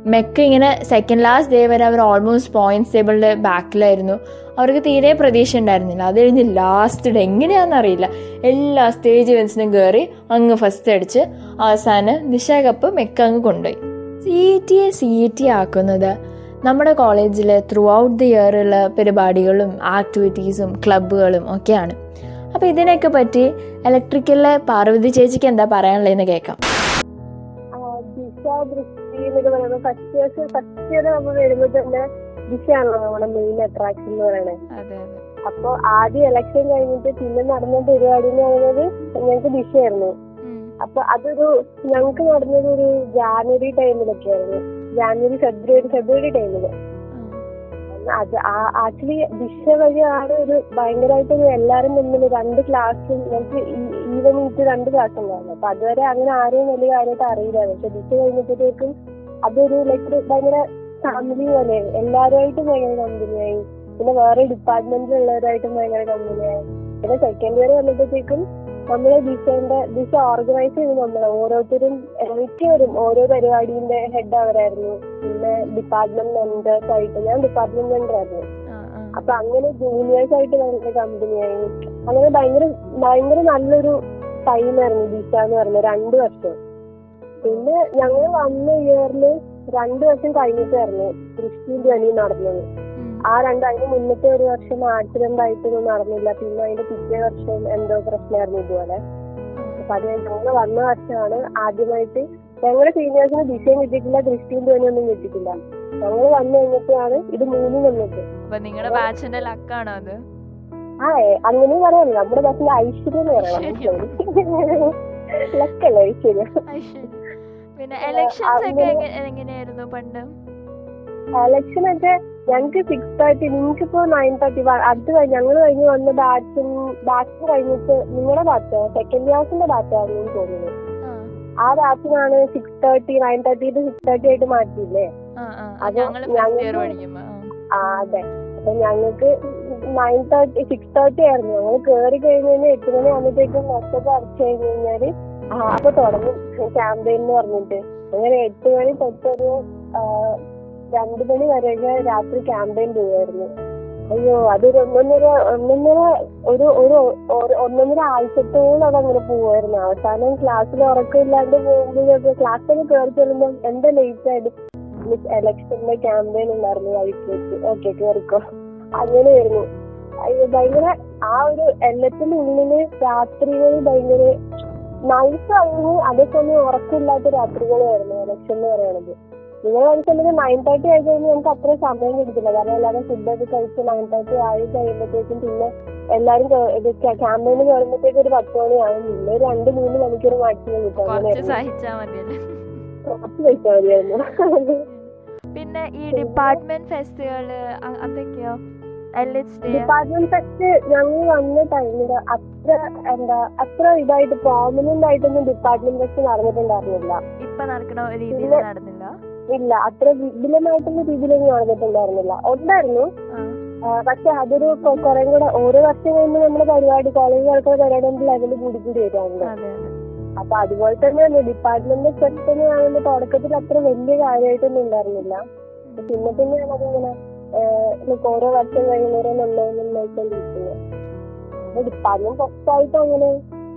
മെക്ക് ഇങ്ങനെ സെക്കൻഡ് ലാസ്റ്റ് ഡേ വരെ അവർ ഓൾമോസ്റ്റ് പോയിന്റ്സ് ടേബിളിന്റെ ബാക്കിലായിരുന്നു അവർക്ക് തീരെ പ്രതീക്ഷ ഉണ്ടായിരുന്നില്ല. അത് കഴിഞ്ഞ് ലാസ്റ്റ് ഡേ എങ്ങനെയാണെന്ന് അറിയില്ല. എല്ലാ സ്റ്റേജ് ഇവൻസിനും കയറി അങ്ങ് ഫസ്റ്റ് അടിച്ച് അവസാനം ദിശ കപ്പ് മെക്ക് അങ്ങ് കൊണ്ടുപോയി. C T A C E T ആക്കുന്നത് നമ്മുടെ കോളേജിൽ ത്രൂ ഔട്ട് ദി ഇയറുള്ള പരിപാടികളും ആക്ടിവിറ്റീസും ക്ലബ്ബുകളും ഒക്കെയാണ്. അപ്പോൾ ഇതിനൊക്കെ പറ്റി ഇലക്ട്രിക്കലിലെ പാർവതി ചേച്ചിക്ക് എന്താ പറയാനുള്ളതെന്ന് കേൾക്കാം. ദിശ ദൃഷ്ടി എന്നൊക്കെ പറയുമ്പോൾ ഫസ്റ്റ് ഇയേഴ്സ് ഫസ്റ്റ് ഇയർ നമ്മൾ വരുമ്പോൾ തന്നെ ദിശയാണല്ലോ നമ്മുടെ മെയിൻ അട്രാക്ഷൻ എന്ന് പറയുന്നത്. അതെ അതെ. അപ്പൊ ആദ്യം ഇലക്ഷൻ കഴിഞ്ഞിട്ട് പിന്നെ നടന്ന പരിപാടി എന്ന് പറയുന്നത് ഞങ്ങൾക്ക് ദിശയായിരുന്നു. അപ്പൊ അതൊരു ഞങ്ങൾക്ക് നടന്നത് ഒരു ജാനുവരി ടൈമിലൊക്കെ ആയിരുന്നു. ജാനുവരി ഫെബ്രുവരി ഫെബ്രുവരി ടൈമിൽ. അത് ആക്ച്വലി ദിശ വഴിയാണ് ഒരു ഭയങ്കരമായിട്ട് എല്ലാരും മുന്നിൽ രണ്ട് ക്ലാസ്സും ഈവൻ ഈറ്റ് രണ്ട് ക്ലാസ് ഉണ്ടായിരുന്നു. അപ്പൊ അതുവരെ അങ്ങനെ ആരെയും വലിയ കാര്യമായിട്ട് അറിയില്ലായിരുന്നു പക്ഷെ ദിശ കഴിഞ്ഞപ്പോഴത്തേക്കും അതൊരു ലൈക്ക് ഭയങ്കര ഫാമിലി പോലെ എല്ലാവരുമായിട്ടും ഭയങ്കര കമ്പനിയായി പിന്നെ വേറെ ഡിപ്പാർട്ട്മെന്റിലുള്ളവരായിട്ടും ഭയങ്കര കമ്പനിയായി പിന്നെ സെക്കൻഡ് ഇയർ വന്നപ്പോഴത്തേക്കും നമ്മളെ ദിശന്റെ ദിശ ഓർഗനൈസ് ചെയ്ത് നമ്മളെ ഓരോരുത്തരും മിക്കവരും ഓരോ പരിപാടിന്റെ ഹെഡ് അവരായിരുന്നു. പിന്നെ ഡിപ്പാർട്ട്മെന്റ് മെമ്പേഴ്സ് ആയിട്ട് ഞാൻ ഡിപ്പാർട്ട്മെന്റ് മെമ്പർ ആയിരുന്നു. അപ്പൊ അങ്ങനെ ജൂനിയേഴ്സ് ആയിട്ട് ഭയങ്കര കമ്പനിയായി അങ്ങനെ ഭയങ്കര ഭയങ്കര നല്ലൊരു ടൈമായിരുന്നു ദിശ എന്ന് പറഞ്ഞത് രണ്ടു വർഷം. പിന്നെ ഞങ്ങൾ വന്ന ഇയറിൽ രണ്ടു വർഷം കഴിഞ്ഞിട്ടായിരുന്നു ദൃഷ്ടിയും ധ്വനിയും നടന്നത്. ആ രണ്ട് അതിന് മുന്നത്തെ ഒരു വർഷം ആക്സിഡന്റ് ആയിട്ടൊന്നും നടന്നില്ല. പിന്നെ അതിന്റെ പിറ്റേ വർഷം എന്തോ പ്രശ്നമായിരുന്നു ഇതുപോലെ. അപ്പൊ അത് ഞങ്ങൾ വന്ന വർഷമാണ് ആദ്യമായിട്ട് ഞങ്ങളുടെ സീനിയേഴ്സിന് ദിശയും കിട്ടിയിട്ടില്ല ദൃഷ്ടിയും ധ്വനിയൊന്നും കിട്ടിയിട്ടില്ല. ഞങ്ങൾ വന്നു കഴിഞ്ഞപ്പോഴാണ് ഇത് മൂന്നും വന്നത്. അപ്പൊ നിങ്ങളുടെ ബാച്ചിന്റെ ലക്കാണോ അത്? ആ അങ്ങനെയും അങ്ങനെ പറയാനില്ല. നമ്മുടെ ബസ്സിൽ ഐശ്വര്യം എന്ന് പറയാം. ലക്കല്ല ഐശ്വര്യം. പിന്നെ എലക്ഷൻസ് ഒക്കെ എങ്ങനെയായിരുന്നു പണ്ട്? എലക്ഷൻ ഒക്കെ ഞങ്ങൾക്ക് സിക്സ് തേർട്ടി നിങ്ങൾക്കിപ്പോ നയൻ തേർട്ടി അടുത്ത് കഴിഞ്ഞ് ഞങ്ങൾ കഴിഞ്ഞ് വന്ന ബാച്ചും ബാച്ച് കഴിഞ്ഞിട്ട് നിങ്ങളുടെ ബാച്ച് സെക്കൻഡ് ക്ലാസിന്റെ ബാച്ചായിരുന്നു തോന്നുന്നു. ആ, ബാച്ചിനാണ് six thirty nine thirty to six thirty ആയിട്ട് മാറ്റിയില്ലേ. അത് ഞങ്ങൾ ആ. അതെ. അപ്പൊ ഞങ്ങൾക്ക് നയൻ തേർട്ടി സിക്സ് തേർട്ടി ആയിരുന്നു. ഞങ്ങൾ കേറി കഴിഞ്ഞ് കഴിഞ്ഞാൽ എട്ട് മണി ആകുമ്പോഴത്തേക്കും ബസ്സൊക്കെ അടച്ചു കഴിഞ്ഞ് കഴിഞ്ഞാൽ ആ, അപ്പൊ തുടങ്ങും. ക്യാമ്പയിൻ എന്ന് പറഞ്ഞിട്ട്. അങ്ങനെ എട്ട് മണി തൊട്ടൊരു രണ്ട് മണി വരെ രാത്രി ക്യാമ്പയിൻ പോവായിരുന്നു അയ്യോ അതൊരു ഒന്നൊന്നര ഒന്നൊന്നര ഒരു ഒരു ഒന്നൊന്നര ആഴ്ചത്തോളം അതങ്ങനെ പോവായിരുന്നു. അവസാനം ക്ലാസ്സിൽ ഉറക്കമില്ലാണ്ട് പോകുമ്പോഴൊക്കെ ക്ലാസ്സിൽ കയറി ചെല്ലുമ്പോൾ എന്താ ലേറ്റ് ആയിട്ട്? മിസ് ഇലക്ഷന്റെ ക്യാമ്പയിൻ ഉണ്ടായിരുന്നു വഴിക്ക് വെച്ച് ഓക്കെ കയറിക്കോ അങ്ങനെയായിരുന്നു. അയ്യോ ഭയങ്കര ആ ഒരു എല്ലത്തിനുള്ളിൽ രാത്രികൾ ഭയങ്കര നൈസായിരുന്നു അതേസമയം ഉറക്കമില്ലാത്ത രാത്രികളായിരുന്നു എലക്ഷൻ എന്ന് പറയുന്നത്. നിങ്ങൾ മനസ്സിലാക്കുന്നത് നയൻ തേർട്ടി ആയി കഴിഞ്ഞാൽ നമുക്ക് അത്രയും സമയം കിട്ടില്ല കാരണം എല്ലാവരും ഫുഡൊക്കെ കഴിച്ച് നയൻ തേർട്ടി ആയി കഴിയുമ്പോഴത്തേക്കും പിന്നെ എല്ലാരും ക്യാമ്പയിന് കയറുമ്പോഴത്തേക്കും ഒരു പത്ത് മണിയാവും. പിന്നെ ഒരു രണ്ട് മൂന്ന് മണിക്കൂർ മാക്സിമം കിട്ടും. കുറച്ച് പൈസ മതിയായിരുന്നു. പിന്നെ ഈ ഡിപ്പാർട്ട്മെന്റ് അതൊക്കെയോ? ഡി ഡിപ്പാർട്ട്മെന്റ് ഫെസ്റ്റ് ഞങ്ങൾ വന്ന ടൈമിൽ അത്ര എന്താ അത്ര ഇതായിട്ട് പ്രോമിനന്റ് ആയിട്ടൊന്നും ഡിപ്പാർട്ട്മെന്റ് ഫെസ്റ്റ് നടന്നിട്ടുണ്ടായിരുന്നില്ല. ഇപ്പൊ നടക്കണ രീതിയിൽ. നടന്നില്ല. ഇല്ല അത്ര വിപുലമായിട്ടുള്ള രീതിയിലൊന്നും നടന്നിട്ടുണ്ടായിരുന്നില്ല ഉണ്ടായിരുന്നു. പക്ഷെ അതൊരു കുറെ കൂടെ ഓരോ വർഷം കഴിയുമ്പോൾ നമ്മുടെ പരിപാടി കോളേജ് നടക്കുന്ന പരിപാടി ലെവൽ കൂടി കൂടി വരാറുണ്ട്. അപ്പൊ അതുപോലെ തന്നെയാണ് ഡിപ്പാർട്ട്മെന്റ് പെട്ടെന്ന് ആണെങ്കിൽ തുടക്കത്തിൽ അത്ര വലിയ കാര്യമായിട്ടൊന്നും ഉണ്ടായിരുന്നില്ല. പിന്നെ പിന്നെയാണ് അതിങ്ങനെ ഓരോ വർഷം കഴിയുന്നവരും നന്നായി നന്നായിക്കൊണ്ടിരിക്കുന്നത് ഡിപ്പാർട്ട്മെന്റ് ഫസ്റ്റ് ആയിട്ട് അങ്ങനെ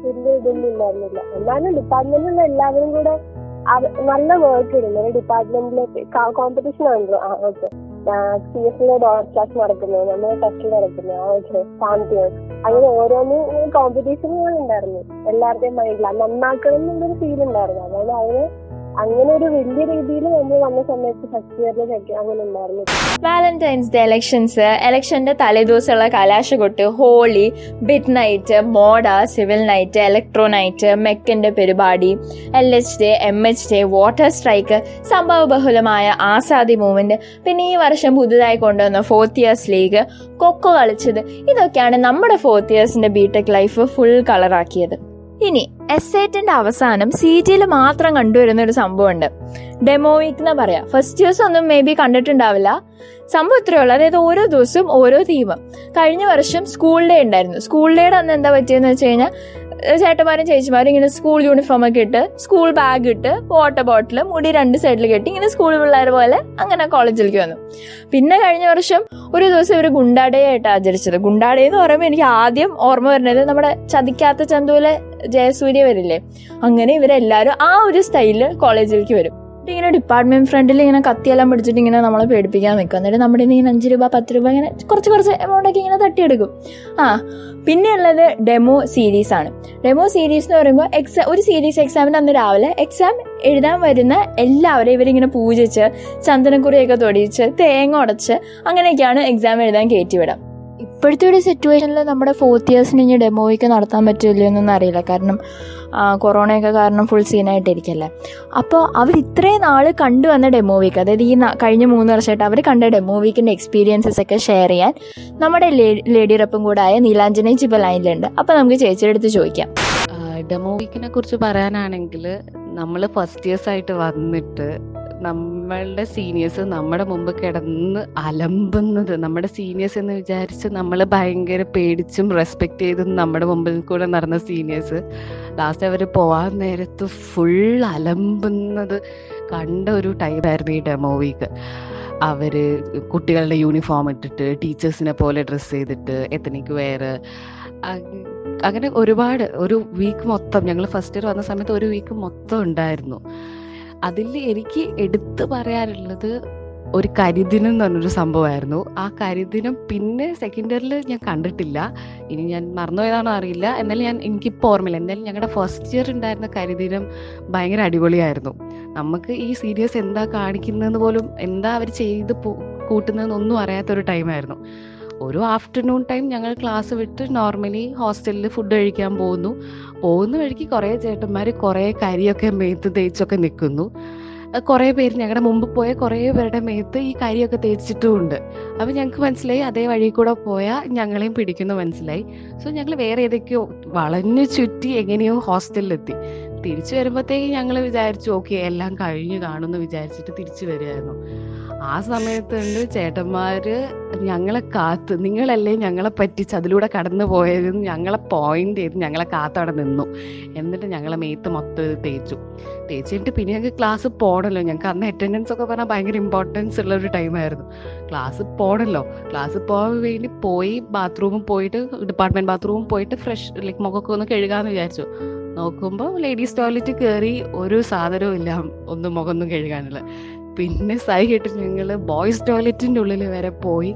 വലിയ ഇതൊന്നും ഉണ്ടായിരുന്നില്ല. എന്നാലും ഡിപ്പാർട്ട്മെന്റിൽ എല്ലാവരും കൂടെ നല്ല വർക്ക് ഇടുന്നു. ഡിപ്പാർട്ട്മെന്റിലെ കോമ്പറ്റീഷൻ ആണല്ലോ. ആ ഓക്കെ സി എസിലെ ഡോർ ക്ലാസ് നടക്കുന്നു നമ്മൾ ടെസ്റ്റ് നടക്കുന്നു. ആ ഓക്കെ ചാമ്പ്യൻ അങ്ങനെ ഓരോന്നും കോമ്പറ്റീഷനുകൾ ഉണ്ടായിരുന്നു എല്ലാവരുടെയും മൈൻഡിൽ നന്നാക്കണം എന്നുള്ളൊരു ഫീൽ ഉണ്ടായിരുന്നു. അതായത് അവർ അങ്ങനെ ഒരു വലിയ രീതിയിൽ നമ്മൾ വന്ന സമയത്ത് വാലന്റൈൻസ് ഡേ എലക്ഷൻസ് എലക്ഷന്റെ തലേദിവസമുള്ള കലാശകൊട്ട് ഹോളി ബിറ്റ് നൈറ്റ് മോഡ സിവിൽ നൈറ്റ് ഇലക്ട്രോ നൈറ്റ് മെക്കിന്റെ പരിപാടി L H day M H day water strike സംഭവ ബഹുലമായ ആസാദി മൂവ്മെന്റ് പിന്നെ ഈ വർഷം പുതുതായി കൊണ്ടുവന്ന ഫോർത്ത് ഇയേഴ്സ് ലീഗ് കൊക്കോ കളിച്ചത് ഇതൊക്കെയാണ് നമ്മുടെ ഫോർത്ത് ഇയേഴ്സിന്റെ ബിടെക് ലൈഫ് ഫുൾ കളറാക്കിയത് ഇനി എസ്സേറ്റിന്റെ അവസാനം സി ടിയിൽ മാത്രം കണ്ടുവരുന്ന ഒരു സംഭവമുണ്ട്. ഡെമോ വീക്ക് എന്ന് പറയാ. ഫസ്റ്റ് ഇയേഴ്സ് ഒന്നും മേ ബി കണ്ടിട്ടുണ്ടാവില്ല. സംഭവം ഇത്രയേ ഉള്ളൂ. അതായത് ഓരോ ദിവസവും ഓരോ തീം കഴിഞ്ഞ വർഷം സ്കൂൾ ഡേ ഉണ്ടായിരുന്നു. സ്കൂൾ ഡേയുടെ അന്ന് എന്താ പറ്റിയെന്ന് വെച്ച് കഴിഞ്ഞാൽ ചേട്ടന്മാരും ചേച്ചിമാരും ഇങ്ങനെ സ്കൂൾ യൂണിഫോം ഒക്കെ ഇട്ട് സ്കൂൾ ബാഗ് ഇട്ട് വാട്ടർ ബോട്ടിൽ മുടി രണ്ട് സൈഡിൽ കെട്ടി ഇങ്ങനെ സ്കൂൾ പിള്ളേർ പോലെ അങ്ങനെ കോളേജിലേക്ക് വന്നു. പിന്നെ കഴിഞ്ഞ വർഷം ഒരു ദിവസം ഇവർ ഗുണ്ടാഡേ ആയിട്ട് ആചരിച്ചത്. ഗുണ്ടാഡേ എന്ന് പറയുമ്പോൾ എനിക്ക് ആദ്യം ഓർമ്മ വരുന്നത് നമ്മുടെ ചതിക്കാത്ത ചന്തുവിലെ ജയസൂര്യ വരില്ലേ? അങ്ങനെ ഇവരെല്ലാവരും ആ ഒരു സ്റ്റൈലിൽ കോളേജിലേക്ക് വരും. ഇങ്ങനെ ഡിപ്പാർട്ട്മെന്റ് ഫ്രണ്ടിൽ ഇങ്ങനെ കത്തിയെല്ലാം പിടിച്ചിട്ട് ഇങ്ങനെ നമ്മളെ പേടിപ്പിക്കാൻ നിൽക്കും. എന്നിട്ട് നമ്മുടെ ഇങ്ങനെ അഞ്ച് രൂപ പത്ത് രൂപ ഇങ്ങനെ കുറച്ച് കുറച്ച് എമൗണ്ട് ഒക്കെ ഇങ്ങനെ തട്ടിയെടുക്കും. ആ പിന്നെ ഉള്ളത് ഡെമോ സീരീസ് ആണ്. ഡെമോ സീരീസ് എന്ന് പറയുമ്പോൾ എക്സാം ഒരു സീരീസ് എക്സാമിന് അന്ന് രാവിലെ എക്സാം എഴുതാൻ വരുന്ന എല്ലാവരെയും ഇവരിങ്ങനെ പൂജിച്ച് ചന്ദനക്കുറിയൊക്കെ തൊടിയിച്ച് തേങ്ങ ഉടച്ച് അങ്ങനെയൊക്കെയാണ് എക്സാം എഴുതാൻ കയറ്റിവിടാം ഇപ്പോഴത്തെ ഒരു സിറ്റുവേഷനിൽ നമ്മുടെ ഫോർത്ത് ഇയേഴ്സിന് ഇനി ഡെമോയ്ക്ക് നടത്താൻ പറ്റില്ല എന്നൊന്നും അറിയില്ല. കാരണം കൊറോണയൊക്കെ കാരണം ഫുൾ സീനായിട്ടിരിക്കല്ലേ അപ്പോൾ അവർ ഇത്രയും നാൾ കണ്ടുവന്ന ഡെമോ വീക്ക് അതായത് ഈ കഴിഞ്ഞ മൂന്ന് വർഷമായിട്ട് അവർ കണ്ട ഡെമോ വീക്കിന്റെ എക്സ്പീരിയൻസസ് ഒക്കെ ഷെയർ ചെയ്യാൻ നമ്മുടെ ലേഡി റെപ്പും കൂടെ ആയ നീലാഞ്ജനയും ഇപ്പോൾ ലൈനിലുണ്ട് അപ്പോൾ നമുക്ക് ചേച്ചിയുടെ അടുത്ത് ചോദിക്കാം. ഡെമോ വീക്കിനെ കുറിച്ച് പറയാനാണെങ്കിൽ നമ്മൾ ഫസ്റ്റ് ഇയേഴ്സ് ആയിട്ട് വന്നിട്ട് നമ്മളുടെ സീനിയേഴ്സ് നമ്മുടെ മുമ്പ് കിടന്ന് അലമ്പുന്നത്. നമ്മുടെ സീനിയേഴ്സ് എന്ന് വിചാരിച്ച് നമ്മൾ ഭയങ്കര പേടിച്ചും റെസ്പെക്ട് ചെയ്തും നമ്മുടെ മുമ്പിൽ കൂടെ നടന്ന സീനിയേഴ്സ് ലാസ്റ്റ് അവർ പോവാൻ നേരത്ത് ഫുൾ അലമ്പുന്നത് കണ്ട ഒരു ടൈമായിരുന്നു ഈ ഡെമോ വീക്ക് അവർ കുട്ടികളുടെ യൂണിഫോം ഇട്ടിട്ട് ടീച്ചേഴ്സിനെ പോലെ ഡ്രസ്സ് ചെയ്തിട്ട് എത്തനിക്ക് വേറെ അങ്ങനെ ഒരുപാട്. ഒരു വീക്ക് മൊത്തം. ഞങ്ങൾ ഫസ്റ്റ് ഇയർ വന്ന സമയത്ത് ഒരു വീക്ക് മൊത്തം ഉണ്ടായിരുന്നു. അതിൽ എനിക്ക് എടുത്തു പറയാനുള്ളത് ഒരു കരിദിനം എന്ന് പറഞ്ഞൊരു സംഭവമായിരുന്നു. ആ കരിദിനം പിന്നെ സെക്കൻഡ് ഇയറിൽ ഞാൻ കണ്ടിട്ടില്ല. ഇനി ഞാൻ മറന്നുപോയതാണോ അറിയില്ല. എന്നാലും ഞാൻ എനിക്കിപ്പോൾ ഓർമ്മയില്ല. എന്തായാലും ഞങ്ങളുടെ ഫസ്റ്റ് ഇയർ ഉണ്ടായിരുന്ന കരിദിനം ഭയങ്കര അടിപൊളിയായിരുന്നു. നമുക്ക് ഈ സീരിയസ് എന്താ കാണിക്കുന്നതെന്ന് പോലും എന്താ അവർ ചെയ്ത് കൂട്ടുന്നതെന്നൊന്നും അറിയാത്തൊരു ടൈമായിരുന്നു ഒരു ആഫ്റ്റർനൂൺ ടൈം ഞങ്ങൾ ക്ലാസ് വിട്ട് നോർമലി ഹോസ്റ്റലിൽ ഫുഡ് കഴിക്കാൻ പോകുന്നു. പോകുന്ന വഴിക്ക് കുറേ ചേട്ടന്മാർ കുറേ കരിയൊക്കെ മേത്ത് തേച്ചൊക്കെ നിൽക്കുന്നു. കുറേ പേര് ഞങ്ങളുടെ മുമ്പ് പോയ കുറേ പേരുടെ മേത്ത് ഈ കരിയൊക്കെ തേച്ചിട്ടുമുണ്ട്. അപ്പം ഞങ്ങൾക്ക് മനസ്സിലായി അതേ വഴി കൂടെ പോയാൽ ഞങ്ങളെയും പിടിക്കുന്നു മനസ്സിലായി. സോ ഞങ്ങൾ വേറെ ഏതൊക്കെയോ വളഞ്ഞു ചുറ്റി എങ്ങനെയോ ഹോസ്റ്റലിലെത്തി തിരിച്ചു വരുമ്പോഴത്തേക്ക് ഞങ്ങൾ വിചാരിച്ചു ഓക്കെ എല്ലാം കഴിഞ്ഞു കാണുമെന്ന് വിചാരിച്ചിട്ട് തിരിച്ചു വരികയായിരുന്നു. ആ സമയത്തുണ്ട് ചേട്ടന്മാര് ഞങ്ങളെ കാത്ത് നിങ്ങളല്ലേ ഞങ്ങളെ പറ്റിച്ച് അതിലൂടെ കടന്നു പോയതെന്ന് ഞങ്ങളെ പോയിന്റ് ചെയ്ത് ഞങ്ങളെ കാത്ത് അവിടെ നിന്നു. എന്നിട്ട് ഞങ്ങളെ മേത്ത് മൊത്തം ഇത് തേച്ചു. തേച്ചിട്ട് പിന്നെ ഞങ്ങൾക്ക് ക്ലാസ് പോകണല്ലോ ഞങ്ങൾക്ക് അന്ന് അറ്റൻഡൻസ് ഒക്കെ പറഞ്ഞാൽ ഭയങ്കര ഇമ്പോർട്ടൻസ് ഉള്ള ഒരു ടൈമായിരുന്നു ക്ലാസ് പോകണല്ലോ ക്ലാസ് പോകാൻ വേണ്ടി പോയി ബാത്റൂമിൽ പോയിട്ട് ഡിപ്പാർട്ട്മെന്റ് ബാത്റൂമിൽ പോയിട്ട് ഫ്രഷ് ലൈക്ക് മുഖമൊക്കെ ഒന്ന് കഴുകാന്ന് വിചാരിച്ചു. നോക്കുമ്പോൾ ലേഡീസ് ടോയ്ലറ്റ് കയറി ഒരു സാധനവും ഇല്ല ഒന്നും മുഖമൊന്നും കഴുകാനുള്ള പിന്നെ സൈ കേട്ട് ഞങ്ങൾ ബോയ്സ് ടോയ്ലറ്റിന്റെ ഉള്ളിൽ വരെ പോയി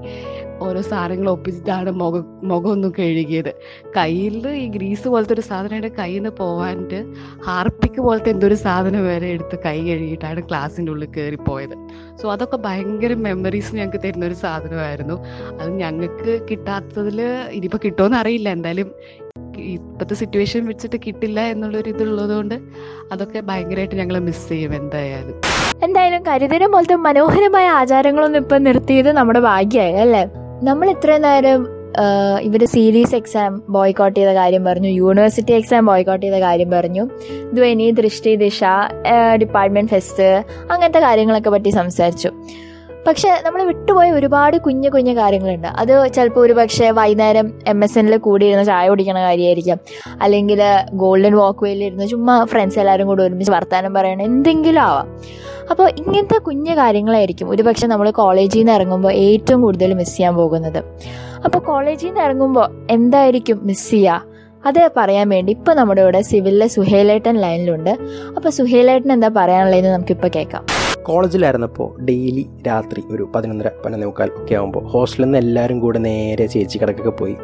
ഓരോ സാധനങ്ങൾ ഒപ്പിച്ചിട്ടാണ് മുഖം മുഖമൊന്നും കഴുകിയത്. കയ്യിൽ ഈ ഗ്രീസ് പോലത്തെ ഒരു സാധനമായിട്ട് കയ്യിൽ നിന്ന് പോകാനിട്ട് ഹാർപ്പിക്ക് പോലത്തെ എന്തോ ഒരു സാധനം വരെ എടുത്ത് കൈ കഴുകിയിട്ടാണ് ക്ലാസ്സിന്റെ ഉള്ളിൽ കയറി പോയത്. സോ അതൊക്കെ ഭയങ്കര മെമ്മറീസ് ഞങ്ങൾക്ക് തരുന്ന ഒരു സാധനമായിരുന്നു. അത് ഞങ്ങൾക്ക് കിട്ടാത്തതിൽ ഇനിയിപ്പോൾ കിട്ടുമെന്ന് അറിയില്ല. എന്തായാലും ഇപ്പോഴത്തെ സിറ്റുവേഷൻ വെച്ചിട്ട് കിട്ടില്ല എന്നുള്ളൊരു ഇതുള്ളത് കൊണ്ട് അതൊക്കെ ഭയങ്കരമായിട്ട് ഞങ്ങൾ മിസ് ചെയ്യും എന്തായാലും. എന്തായാലും കരുതരം പോലത്തെ മനോഹരമായ ആചാരങ്ങളൊന്നും ഇപ്പം നിർത്തിയത് നമ്മുടെ ഭാഗ്യമായി അല്ലേ? നമ്മൾ ഇത്രയും നേരം ഇവർ സീരീസ് എക്സാം ബോയ്ക്കോട്ട് ചെയ്ത കാര്യം പറഞ്ഞു യൂണിവേഴ്സിറ്റി എക്സാം ബോയ്ക്കോട്ട് ചെയ്ത കാര്യം പറഞ്ഞു. ധ്വനി ദൃഷ്ടി ദിശ ഡിപ്പാർട്ട്മെന്റ് ഫെസ്റ്റ് അങ്ങനത്തെ കാര്യങ്ങളൊക്കെ പറ്റി സംസാരിച്ചു. പക്ഷെ നമ്മൾ വിട്ടുപോയ ഒരുപാട് കുഞ്ഞു കുഞ്ഞു കാര്യങ്ങളുണ്ട്. അത് ചിലപ്പോൾ ഒരു പക്ഷേ വൈകുന്നേരം എം എസ് എന്നിൽ കൂടി ഇരുന്ന് ചായ കുടിക്കണ കാര്യമായിരിക്കാം അല്ലെങ്കിൽ ഗോൾഡൻ വാക്ക് വേയിലിരുന്ന് ചുമ്മാ ഫ്രണ്ട്സ് എല്ലാവരും കൂടി ഒരുമിച്ച് വർത്താനം പറയണം എന്തെങ്കിലും ആവാം. അപ്പോൾ ഇങ്ങനത്തെ കുഞ്ഞു കാര്യങ്ങളായിരിക്കും ഒരുപക്ഷെ നമ്മൾ കോളേജിൽ നിന്ന് ഇറങ്ങുമ്പോൾ ഏറ്റവും കൂടുതൽ മിസ് ചെയ്യാൻ പോകുന്നത്. അപ്പോൾ കോളേജിൽ നിന്ന് ഇറങ്ങുമ്പോൾ എന്തായിരിക്കും മിസ് ചെയ്യുക അത് പറയാൻ വേണ്ടി ഇപ്പോൾ നമ്മുടെ ഇവിടെ സിവിലിലെ സുഹേലേട്ടൻ ലൈനിലുണ്ട്. അപ്പോൾ സുഹേലേട്ടൻ എന്താ പറയാനുള്ളതെന്ന് നമുക്കിപ്പോൾ കേൾക്കാം. കോളേജിലായിരുന്നപ്പോൾ ഡെയിലി രാത്രി ഒരു പതിനൊന്നര പതിനൊന്നേ മുക്കാൽ ഒക്കെ ആകുമ്പോൾ ഹോസ്റ്റലിൽ നിന്ന് എല്ലാവരും കൂടെ നേരെ ചേച്ചി കടക്കൊക്കെ പോയി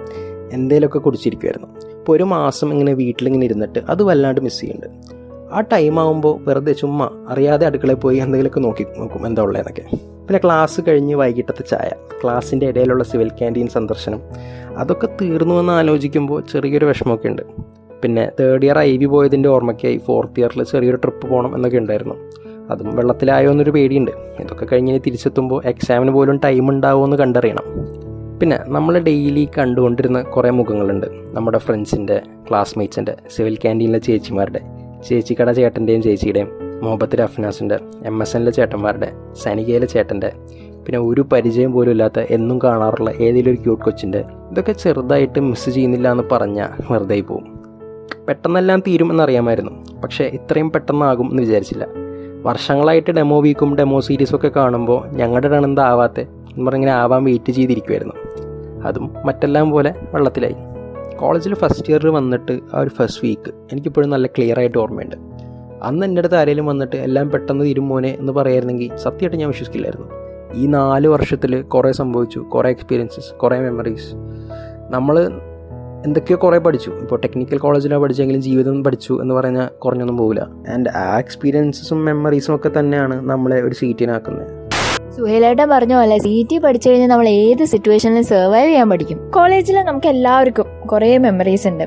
എന്തേലുമൊക്കെ കുടിച്ചിരിക്കുമായിരുന്നു അപ്പോൾ ഒരു മാസം ഇങ്ങനെ വീട്ടിലിങ്ങനെ ഇരുന്നിട്ട് അത് വല്ലാണ്ട് മിസ് ചെയ്യുന്നുണ്ട്. ആ ടൈം ആകുമ്പോൾ വെറുതെ ചുമ്മാ അറിയാതെ അടുക്കളയിൽ പോയി എന്തെങ്കിലുമൊക്കെ നോക്കി നോക്കും എന്താ ഉള്ളതെന്നൊക്കെ. പിന്നെ ക്ലാസ് കഴിഞ്ഞ് വൈകിട്ടത്തെ ചായ ക്ലാസ്സിന്റെ ഇടയിലുള്ള സിവിൽ ക്യാന്റീൻ സന്ദർശനം അതൊക്കെ തീർന്നു എന്ന് ആലോചിക്കുമ്പോൾ ചെറിയൊരു വിഷമമൊക്കെ ഉണ്ട്. പിന്നെ തേർഡ് ഇയർ ഐ വി പോയതിന്റെ ഓർമ്മയ്ക്കായി ഫോർത്ത് ഇയറിൽ ചെറിയൊരു ട്രിപ്പ് പോകണം എന്നൊക്കെ ഉണ്ടായിരുന്നു. അതും വെള്ളത്തിലായോ എന്നൊരു പേടിയുണ്ട്. ഇതൊക്കെ കഴിഞ്ഞ് തിരിച്ചെത്തുമ്പോൾ എക്സാമിന് പോലും ടൈം ഉണ്ടാവുമോ എന്ന് കണ്ടറിയണം. പിന്നെ നമ്മൾ ഡെയിലി കണ്ടുകൊണ്ടിരുന്ന കുറേ മുഖങ്ങളുണ്ട്. നമ്മുടെ ഫ്രണ്ട്സിന്റെ ക്ലാസ്മേറ്റ്സിന്റെ സിവിൽ ക്യാന്റീനിലെ ചേച്ചിമാരുടെ ചേച്ചിക്കട ചേട്ടന്റെയും ചേച്ചിയുടെയും മുഹബത്ത് അഫ്നാസിന്റെ എം എസ് എന്നിലെ ചേട്ടന്മാരുടെ സനികയിലെ ചേട്ടന്റെ പിന്നെ ഒരു പരിചയം പോലും ഇല്ലാത്ത എന്നും കാണാറുള്ള ഏതെങ്കിലും ഒരു ക്യൂട്ട് കൊച്ചിന്റെ ഇതൊക്കെ ചെറുതായിട്ട് മിസ് ചെയ്യുന്നില്ല എന്ന് പറഞ്ഞാൽ വെറുതെ പോവും. പെട്ടെന്നെല്ലാം തീരുമെന്നറിയാമായിരുന്നു പക്ഷേ ഇത്രയും പെട്ടെന്നാകും എന്ന് വിചാരിച്ചില്ല. വർഷങ്ങളായിട്ട് ഡെമോ വീക്കും ഡെമോ സീരീസും ഒക്കെ കാണുമ്പോൾ ഞങ്ങളുടെ ടൺ എന്താ ആവാത്തെ? എന്ന് പറഞ്ഞിങ്ങനെ ആവാൻ വെയിറ്റ് ചെയ്തിരിക്കുമായിരുന്നു അതും മറ്റെല്ലാം പോലെ വെള്ളത്തിലായി. കോളേജിൽ ഫസ്റ്റ് ഇയറിൽ വന്നിട്ട് ആ ഒരു ഫസ്റ്റ് വീക്ക് എനിക്കിപ്പോഴും നല്ല ക്ലിയർ ആയിട്ട് ഓർമ്മയുണ്ട്. അന്ന് എന്റെ അടുത്ത് ആരെങ്കിലും വന്നിട്ട് എല്ലാം പെട്ടെന്ന് തിരുമോനെ എന്ന് പറയായിരുന്നെങ്കിൽ സത്യമായിട്ട് ഞാൻ വിശ്വസിക്കില്ലായിരുന്നു. ഈ നാല് വർഷത്തിൽ കുറേ സംഭവിച്ചു കുറേ എക്സ്പീരിയൻസസ് കുറേ മെമ്മറീസ് നമ്മൾ എന്തൊക്കെയോ കുറേ പഠിച്ചു. ഇപ്പോൾ ടെക്നിക്കൽ കോളേജിലാണ് പഠിച്ചെങ്കിലും ജീവിതം പഠിച്ചു എന്ന് പറഞ്ഞാൽ കുറഞ്ഞൊന്നും പോകില്ല ആൻഡ് ആ എക്സ്പീരിയൻസും മെമ്മറീസും ഒക്കെ തന്നെയാണ് നമ്മളെ ഒരു സീറ്റിനാക്കുന്നത് സുഹേലേട്ടൻ പറഞ്ഞ പോലെ സി ടി പഠിച്ചു കഴിഞ്ഞാൽ നമ്മൾ ഏത് സിറ്റുവേഷനിലും സർവൈവ് ചെയ്യാൻ പഠിക്കും. കോളേജിൽ നമുക്ക് എല്ലാവർക്കും കുറേ മെമ്മറീസ് ഉണ്ട്.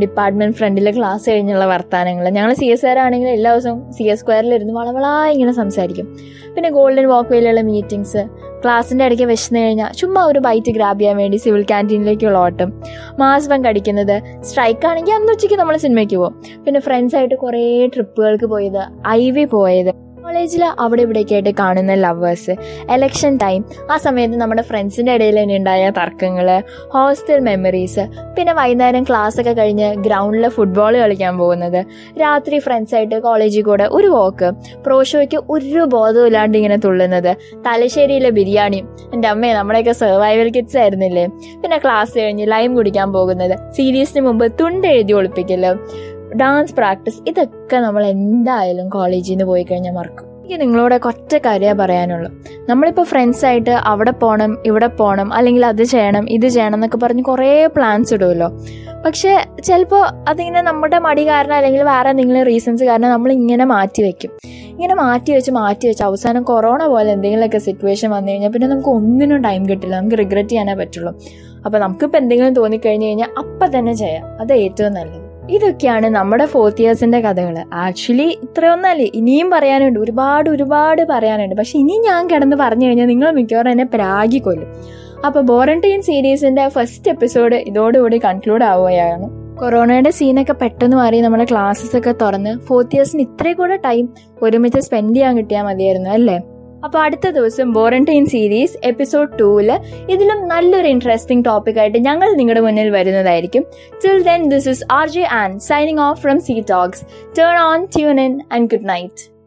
ഡിപ്പാർട്ട്മെന്റ് ഫ്രണ്ടിലെ ക്ലാസ് കഴിഞ്ഞുള്ള വർത്തമാനങ്ങൾ ഞങ്ങൾ സി എസ് ആർ ആണെങ്കിൽ എല്ലാ ദിവസവും സി എസ് സ്ക്വയറിൽ ഇരുന്ന് വളവളാ ഇങ്ങനെ സംസാരിക്കും. പിന്നെ ഗോൾഡൻ വാക്ക് വേയിലുള്ള മീറ്റിംഗ്സ് ക്ലാസ്സിന്റെ ഇടയ്ക്ക് വിശന്നു കഴിഞ്ഞാൽ ചുമ്മാ ഒരു ബൈറ്റ് ഗ്രാബ് ചെയ്യാൻ വേണ്ടി സിവിൽ ക്യാന്റീനിലേക്കുള്ള ഓട്ടം. മാസ് കടിക്കുന്നത് സ്ട്രൈക്ക് ആണെങ്കിൽ അന്ന് ഉച്ചയ്ക്ക് നമ്മൾ സിനിമയ്ക്ക് പോകും. പിന്നെ ഫ്രണ്ട്സായിട്ട് കുറേ ട്രിപ്പുകൾക്ക് പോയത് ഐ വി പോയത്. കോളേജിൽ അവിടെ ഇവിടെയൊക്കെ ആയിട്ട് കാണുന്ന ലവേഴ്സ് എലക്ഷൻ ടൈം ആ സമയത്ത് നമ്മുടെ ഫ്രണ്ട്സിന്റെ ഇടയിൽ തന്നെ ഉണ്ടായ തർക്കങ്ങൾ ഹോസ്റ്റൽ മെമ്മറീസ് പിന്നെ വൈകുന്നേരം ക്ലാസ് ഒക്കെ കഴിഞ്ഞ് ഗ്രൗണ്ടിൽ ഫുട്ബോൾ കളിക്കാൻ പോകുന്നത്. രാത്രി ഫ്രണ്ട്സായിട്ട് കോളേജിൽ കൂടെ ഒരു വോക്ക് പ്രോഷോയ്ക്ക് ഒരു ബോധവും ഇല്ലാണ്ട് ഇങ്ങനെ തുള്ളുന്നത്. തലശ്ശേരിയിലെ ബിരിയാണി. എന്റെ അമ്മയെ നമ്മുടെയൊക്കെ സർവൈവൽ കിറ്റ്സ് ആയിരുന്നില്ലേ? പിന്നെ ക്ലാസ് കഴിഞ്ഞ് ലൈം കുടിക്കാൻ പോകുന്നത്. സീരീസിന് മുമ്പ് തുണ്ട് എഴുതി ഒളിപ്പിക്കൽ. ഡാൻസ് പ്രാക്ടീസ് ഇതൊക്കെ നമ്മൾ എന്തായാലും കോളേജിൽ നിന്ന് പോയി കഴിഞ്ഞാൽ മറക്കും. എനിക്ക് നിങ്ങളോട് ഒറ്റ കാര്യമേ പറയാനുള്ളൂ. നമ്മളിപ്പോൾ ഫ്രണ്ട്സായിട്ട് അവിടെ പോകണം ഇവിടെ പോകണം അല്ലെങ്കിൽ അത് ചെയ്യണം ഇത് ചെയ്യണം എന്നൊക്കെ പറഞ്ഞ് കുറേ പ്ലാൻസ് ഇടുമല്ലോ പക്ഷേ ചിലപ്പോൾ അതിങ്ങനെ നമ്മുടെ മടി കാരണം അല്ലെങ്കിൽ വേറെ എന്തെങ്കിലും റീസൺസ് കാരണം നമ്മൾ ഇങ്ങനെ മാറ്റി വെക്കും. ഇങ്ങനെ മാറ്റി വെച്ച് മാറ്റി വെച്ച് അവസാനം കൊറോണ പോലെ എന്തെങ്കിലുമൊക്കെ സിറ്റുവേഷൻ വന്നു കഴിഞ്ഞാൽ പിന്നെ നമുക്ക് ഒന്നിനും ടൈം കിട്ടില്ല. നമുക്ക് റിഗ്രറ്റ് ചെയ്യാനേ പറ്റുള്ളൂ. അപ്പോൾ നമുക്കിപ്പോൾ എന്തെങ്കിലും തോന്നിക്കഴിഞ്ഞ് കഴിഞ്ഞാൽ അപ്പം തന്നെ ചെയ്യാം. അത് ഏറ്റവും നല്ലത്. ഇതൊക്കെയാണ് നമ്മുടെ ഫോർത്ത് ഇയേഴ്സിന്റെ കഥകൾ ആക്ച്വലി ഇത്രയൊന്നല്ലേ. ഇനിയും പറയാനുണ്ട്. ഒരുപാട് ഒരുപാട് പറയാനുണ്ട്. പക്ഷെ ഇനി ഞാൻ കിടന്ന് പറഞ്ഞു കഴിഞ്ഞാൽ നിങ്ങൾ മിക്കവാറും എന്നെ പ്രാഗിക്കൊല്ലും അപ്പോൾ ബോറന്റൈൻ സീരീസിന്റെ ഫസ്റ്റ് എപ്പിസോഡ് ഇതോടുകൂടി കൺക്ലൂഡ് ആവുകയാണ്. കൊറോണയുടെ സീനൊക്കെ പെട്ടെന്ന് മാറി നമ്മുടെ ക്ലാസ്സസ് ഒക്കെ തുറന്ന് ഫോർത്ത് ഇയേഴ്സിന് ഇത്രയും കൂടെ ടൈം ഒരുമിച്ച് സ്പെൻഡ് ചെയ്യാൻ കിട്ടിയാൽ മതിയായിരുന്നു അല്ലേ? അപ്പോൾ അടുത്ത ദിവസം ബോറന്റൈൻ സീരീസ് എപ്പിസോഡ് ടൂവിൽ ഇതിലും നല്ലൊരു ഇൻട്രസ്റ്റിംഗ് ടോപ്പിക്കായിട്ട് ഞങ്ങൾ നിങ്ങളുടെ മുന്നിൽ വരുന്നതായിരിക്കും. Till then this is R J and signing off from C talks turn on tune in and good night